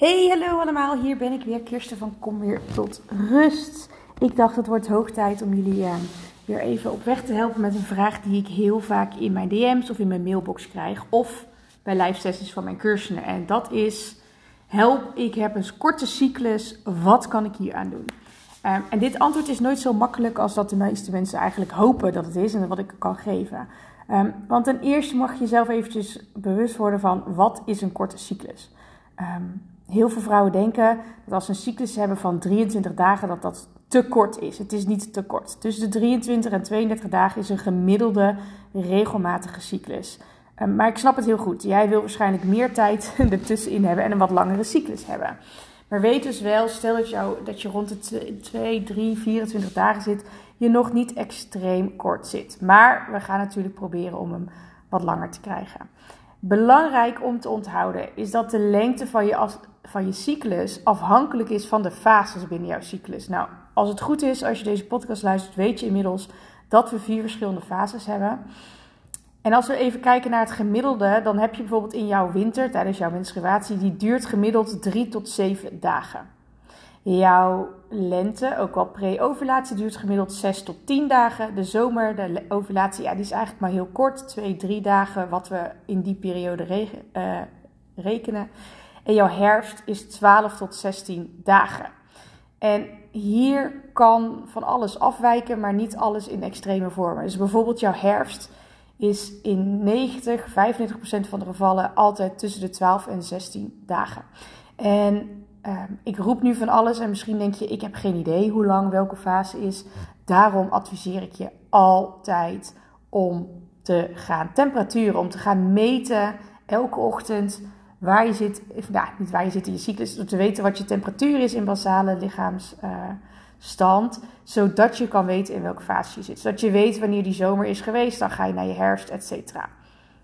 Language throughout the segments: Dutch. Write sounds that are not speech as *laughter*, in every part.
Hey, hallo allemaal. Hier ben ik weer, Kirsten van Kom Weer Tot Rust. Ik dacht het wordt hoog tijd om jullie uh, weer even op weg te helpen met een vraag die ik heel vaak in mijn DM's of in mijn mailbox krijg. Of bij live sessies van mijn cursussen. En dat is, help, ik heb een korte cyclus, wat kan ik hier aan doen? Um, en dit antwoord is nooit zo makkelijk als dat de meeste mensen eigenlijk hopen dat het is en wat ik kan geven. Um, want ten eerste mag je jezelf eventjes bewust worden van wat is een korte cyclus. Um, heel veel vrouwen denken dat als ze een cyclus hebben van 23 dagen, dat dat te kort is. Het is niet te kort. Tussen de 23 en 32 dagen is een gemiddelde regelmatige cyclus. Um, maar ik snap het heel goed. Jij wil waarschijnlijk meer tijd *laughs* ertussenin hebben en een wat langere cyclus hebben. Maar weet dus wel, stel dat, jou, dat je rond de 2, 3, 24 dagen zit, je nog niet extreem kort zit. Maar we gaan natuurlijk proberen om hem wat langer te krijgen. Belangrijk om te onthouden is dat de lengte van je, van je cyclus afhankelijk is van de fases binnen jouw cyclus. Nou, als het goed is, als je deze podcast luistert, weet je inmiddels dat we vier verschillende fases hebben. En als we even kijken naar het gemiddelde, dan heb je bijvoorbeeld in jouw winter, tijdens jouw menstruatie, die duurt gemiddeld 3 tot 7 dagen. Jouw lente, ook wel pre-ovulatie, duurt gemiddeld 6 tot 10 dagen. De zomer, de ovulatie, ja, die is eigenlijk maar heel kort, 2, 3 dagen, wat we in die periode regen, uh, rekenen. En jouw herfst is 12 tot 16 dagen. En hier kan van alles afwijken, maar niet alles in extreme vormen. Dus bijvoorbeeld jouw herfst is in 90, 95% van de gevallen altijd tussen de 12 en 16 dagen. En uh, ik roep nu van alles en misschien denk je, ik heb geen idee hoe lang welke fase is. Daarom adviseer ik je altijd om te gaan temperaturen, om te gaan meten elke ochtend waar je zit, nou, niet waar je zit in je cyclus, om te weten wat je temperatuur is in basale lichaamsstand, zodat je kan weten in welke fase je zit. Zodat je weet wanneer die zomer is geweest, dan ga je naar je herfst, et cetera.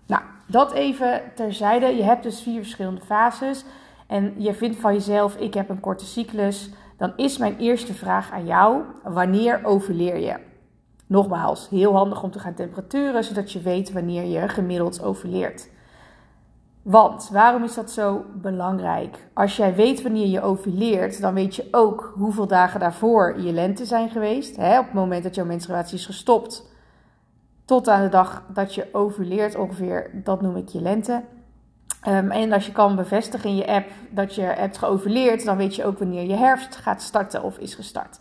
Nou, dat even terzijde. Je hebt dus vier verschillende fases en je vindt van jezelf, ik heb een korte cyclus, dan is mijn eerste vraag aan jou, wanneer overleer je? Nogmaals, heel handig om te gaan temperaturen, zodat je weet wanneer je gemiddeld overleert. Want waarom is dat zo belangrijk? Als jij weet wanneer je ovuleert, dan weet je ook hoeveel dagen daarvoor je lente zijn geweest. Hè, op het moment dat jouw menstruatie is gestopt, tot aan de dag dat je ovuleert ongeveer, dat noem ik je lente. Um, en als je kan bevestigen in je app dat je hebt geovuleerd, dan weet je ook wanneer je herfst gaat starten of is gestart.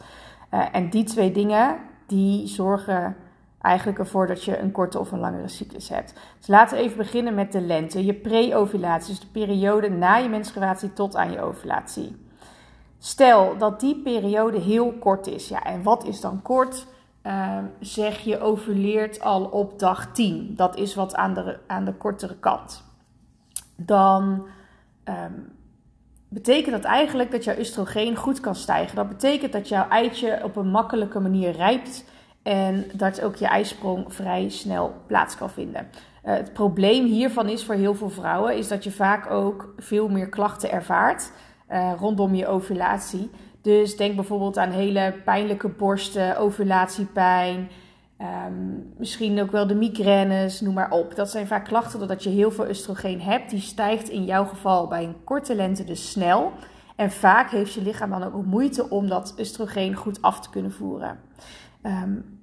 Uh, en die twee dingen, die zorgen eigenlijk ervoor dat je een korte of een langere cyclus hebt. Dus laten we even beginnen met de lente, je pre-ovulatie, dus de periode na je menstruatie tot aan je ovulatie. Stel dat die periode heel kort is. Ja, en wat is dan kort? Uh, zeg je ovuleert al op dag 10. Dat is wat aan de, aan de kortere kant. Dan um, betekent dat eigenlijk dat jouw oestrogeen goed kan stijgen. Dat betekent dat jouw eitje op een makkelijke manier rijpt en dat ook je ijsprong vrij snel plaats kan vinden. Uh, het probleem hiervan is voor heel veel vrouwen is dat je vaak ook veel meer klachten ervaart uh, rondom je ovulatie. Dus denk bijvoorbeeld aan hele pijnlijke borsten, ovulatiepijn, um, misschien ook wel de migraines, noem maar op. Dat zijn vaak klachten doordat je heel veel oestrogeen hebt. Die stijgt in jouw geval bij een korte lente dus snel. En vaak heeft je lichaam dan ook moeite om dat oestrogeen goed af te kunnen voeren. Um,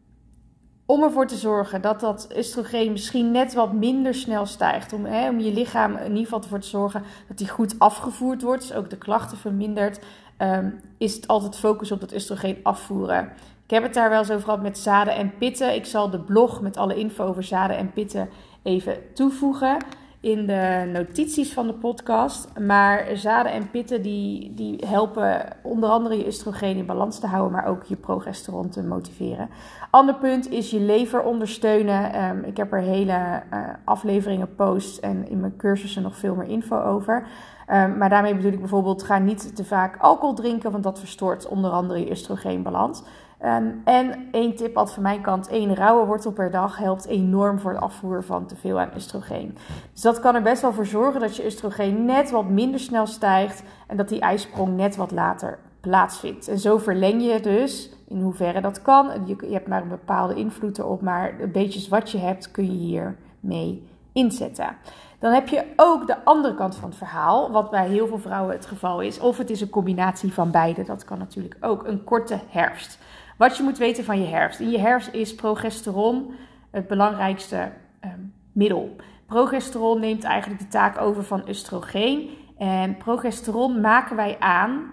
om ervoor te zorgen dat dat oestrogeen misschien net wat minder snel stijgt. Om, hè, om je lichaam in ieder geval ervoor te zorgen dat die goed afgevoerd wordt. Dus ook de klachten vermindert. Um, is het altijd focus op dat oestrogeen afvoeren. Ik heb het daar wel eens over gehad met zaden en pitten. Ik zal de blog met alle info over zaden en pitten even toevoegen in de notities van de podcast. Maar zaden en pitten die, die helpen onder andere je oestrogeen in balans te houden, maar ook je progesteron te motiveren. Ander punt is je lever ondersteunen. Um, ik heb er hele uh, afleveringen, posts en in mijn cursussen nog veel meer info over. Um, maar daarmee bedoel ik bijvoorbeeld, ga niet te vaak alcohol drinken, want dat verstoort onder andere je oestrogeenbalans. Um, en één tip had van mijn kant, één rauwe wortel per dag helpt enorm voor het afvoer van te veel aan oestrogeen. Dus dat kan er best wel voor zorgen dat je oestrogeen net wat minder snel stijgt en dat die ijsprong net wat later plaatsvindt. En zo verleng je dus, in hoeverre dat kan, je, je hebt maar een bepaalde invloed erop, maar de beetjes wat je hebt kun je hier mee inzetten. Dan heb je ook de andere kant van het verhaal, wat bij heel veel vrouwen het geval is. Of het is een combinatie van beide, dat kan natuurlijk ook. Een korte herfst. Wat je moet weten van je herfst. In je herfst is progesteron het belangrijkste ehm, middel. Progesteron neemt eigenlijk de taak over van oestrogeen. En progesteron maken wij aan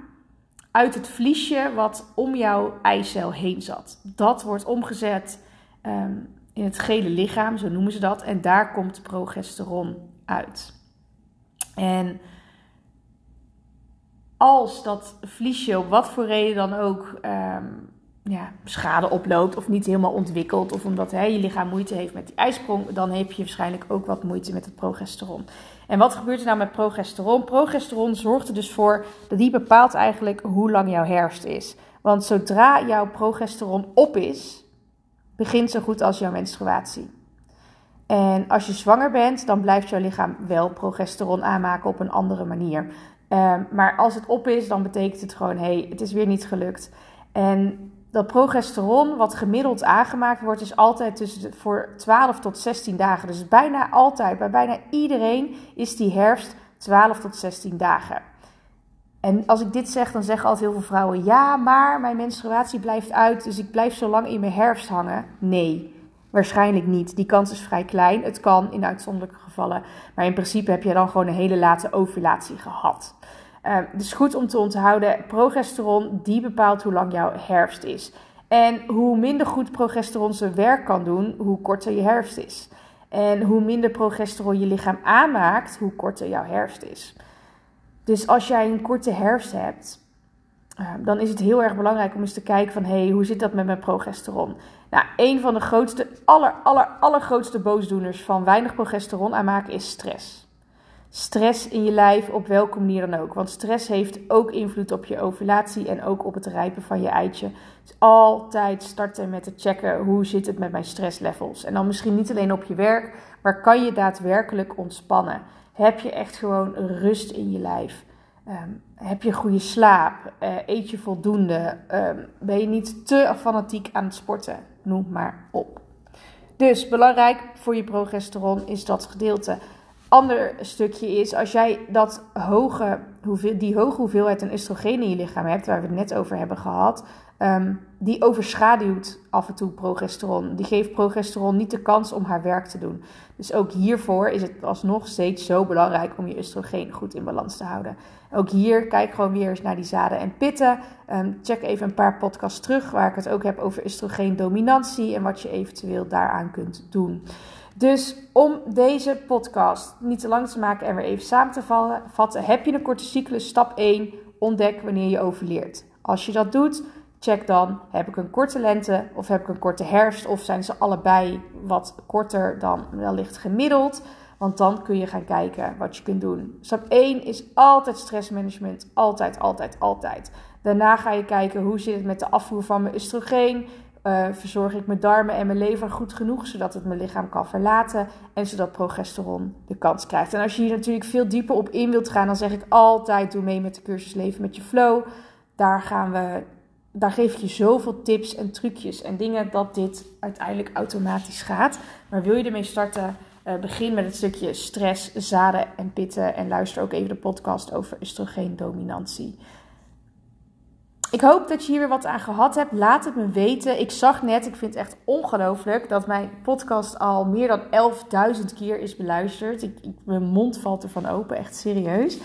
uit het vliesje wat om jouw eicel heen zat. Dat wordt omgezet ehm, in het gele lichaam, zo noemen ze dat. En daar komt progesteron uit. En als dat vliesje op wat voor reden dan ook ehm, ja, schade oploopt of niet helemaal ontwikkelt, of omdat hè, je lichaam moeite heeft met die ijsprong, dan heb je waarschijnlijk ook wat moeite met het progesteron. En wat gebeurt er nou met progesteron? Progesteron zorgt er dus voor dat die bepaalt eigenlijk hoe lang jouw herfst is. Want zodra jouw progesteron op is, begint zo goed als jouw menstruatie. En als je zwanger bent, dan blijft jouw lichaam wel progesteron aanmaken op een andere manier. Um, maar als het op is, dan betekent het gewoon: hé, hey, het is weer niet gelukt. En dat progesteron, wat gemiddeld aangemaakt wordt, is altijd tussen voor 12 tot 16 dagen. Dus bijna altijd, bij bijna iedereen, is die herfst 12 tot 16 dagen. En als ik dit zeg, dan zeggen altijd heel veel vrouwen: ja, maar mijn menstruatie blijft uit, dus ik blijf zo lang in mijn herfst hangen. Nee. Waarschijnlijk niet. Die kans is vrij klein. Het kan in uitzonderlijke gevallen. Maar in principe heb je dan gewoon een hele late ovulatie gehad. Uh, dus goed om te onthouden, progesteron die bepaalt hoe lang jouw herfst is. En hoe minder goed progesteron zijn werk kan doen, hoe korter je herfst is. En hoe minder progesteron je lichaam aanmaakt, hoe korter jouw herfst is. Dus als jij een korte herfst hebt, Ehm, dan is het heel erg belangrijk om eens te kijken van... hé, hey, hoe zit dat met mijn progesteron? Nou, een van de grootste, aller, aller, allergrootste boosdoeners van weinig progesteron aanmaken is stress. Stress in je lijf, op welke manier dan ook. Want stress heeft ook invloed op je ovulatie en ook op het rijpen van je eitje. Dus altijd starten met te checken hoe zit het met mijn stresslevels. En dan misschien niet alleen op je werk, maar kan je daadwerkelijk ontspannen? Heb je echt gewoon rust in je lijf? Ehm, heb je goede slaap? Uh, eet je voldoende? Ehm, ben je niet te fanatiek aan het sporten? Noem maar op. Dus belangrijk voor je progesteron is dat gedeelte. Ander stukje is als jij dat hoge, die hoge hoeveelheid aan oestrogeen in je lichaam hebt, waar we het net over hebben gehad, um, die overschaduwt af en toe progesteron. Die geeft progesteron niet de kans om haar werk te doen. Dus ook hiervoor is het alsnog steeds zo belangrijk om je oestrogeen goed in balans te houden. Ook hier kijk gewoon weer eens naar die zaden en pitten. Um, check even een paar podcasts terug waar ik het ook heb over oestrogeendominantie en wat je eventueel daaraan kunt doen. Dus om deze podcast niet te lang te maken en weer even samen te vatten, heb je een korte cyclus. Stap 1: ontdek wanneer je overleert. Als je dat doet, check dan: heb ik een korte lente of heb ik een korte herfst? Of zijn ze allebei wat korter dan wellicht gemiddeld? Want dan kun je gaan kijken wat je kunt doen. Stap 1 is altijd stressmanagement. Altijd, altijd, altijd. Daarna ga je kijken hoe zit het met de afvoer van mijn oestrogeen. Uh, verzorg ik mijn darmen en mijn lever goed genoeg zodat het mijn lichaam kan verlaten en zodat progesteron de kans krijgt. En als je hier natuurlijk veel dieper op in wilt gaan, dan zeg ik altijd: doe mee met de cursus Leven met je Flow. Daar gaan we, daar geef ik je zoveel tips en trucjes en dingen dat dit uiteindelijk automatisch gaat. Maar wil je ermee starten? Uh, begin met het stukje stress, zaden en pitten en luister ook even de podcast over oestrogeendominantie. Ik hoop dat je hier weer wat aan gehad hebt. Laat het me weten. Ik zag net, ik vind het echt ongelooflijk, dat mijn podcast al meer dan 11.000 keer is beluisterd. Ik, mijn mond valt ervan open, echt serieus.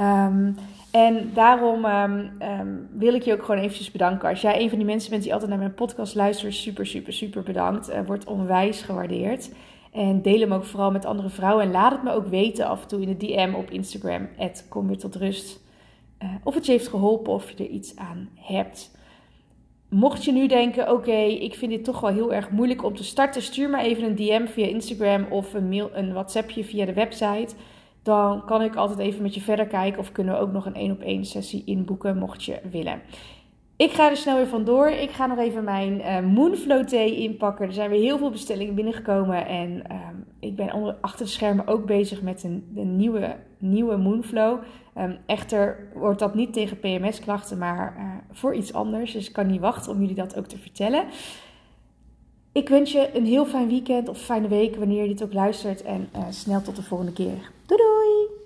Um, en daarom um, um, wil ik je ook gewoon eventjes bedanken. Als jij een van die mensen bent die altijd naar mijn podcast luistert, super, super, super bedankt. Uh, wordt onwijs gewaardeerd. En deel hem ook vooral met andere vrouwen. En laat het me ook weten af en toe in de DM op Instagram. Kom weer tot rust. Uh, of het je heeft geholpen of je er iets aan hebt. Mocht je nu denken, oké, ik vind dit toch wel heel erg moeilijk om te starten, stuur me even een DM via Instagram of een, mail, een WhatsAppje via de website. Dan kan ik altijd even met je verder kijken of kunnen we ook nog een één op één sessie inboeken, mocht je willen. Ik ga er snel weer vandoor. Ik ga nog even mijn uh, Moonflow thee inpakken. Er zijn weer heel veel bestellingen binnengekomen. En uh, ik ben achter de schermen ook bezig met een, een nieuwe, nieuwe Moonflow. Um, echter wordt dat niet tegen PMS-klachten, maar uh, voor iets anders. Dus ik kan niet wachten om jullie dat ook te vertellen. Ik wens je een heel fijn weekend of fijne week wanneer je dit ook luistert. En snel tot de volgende keer. Doei doei!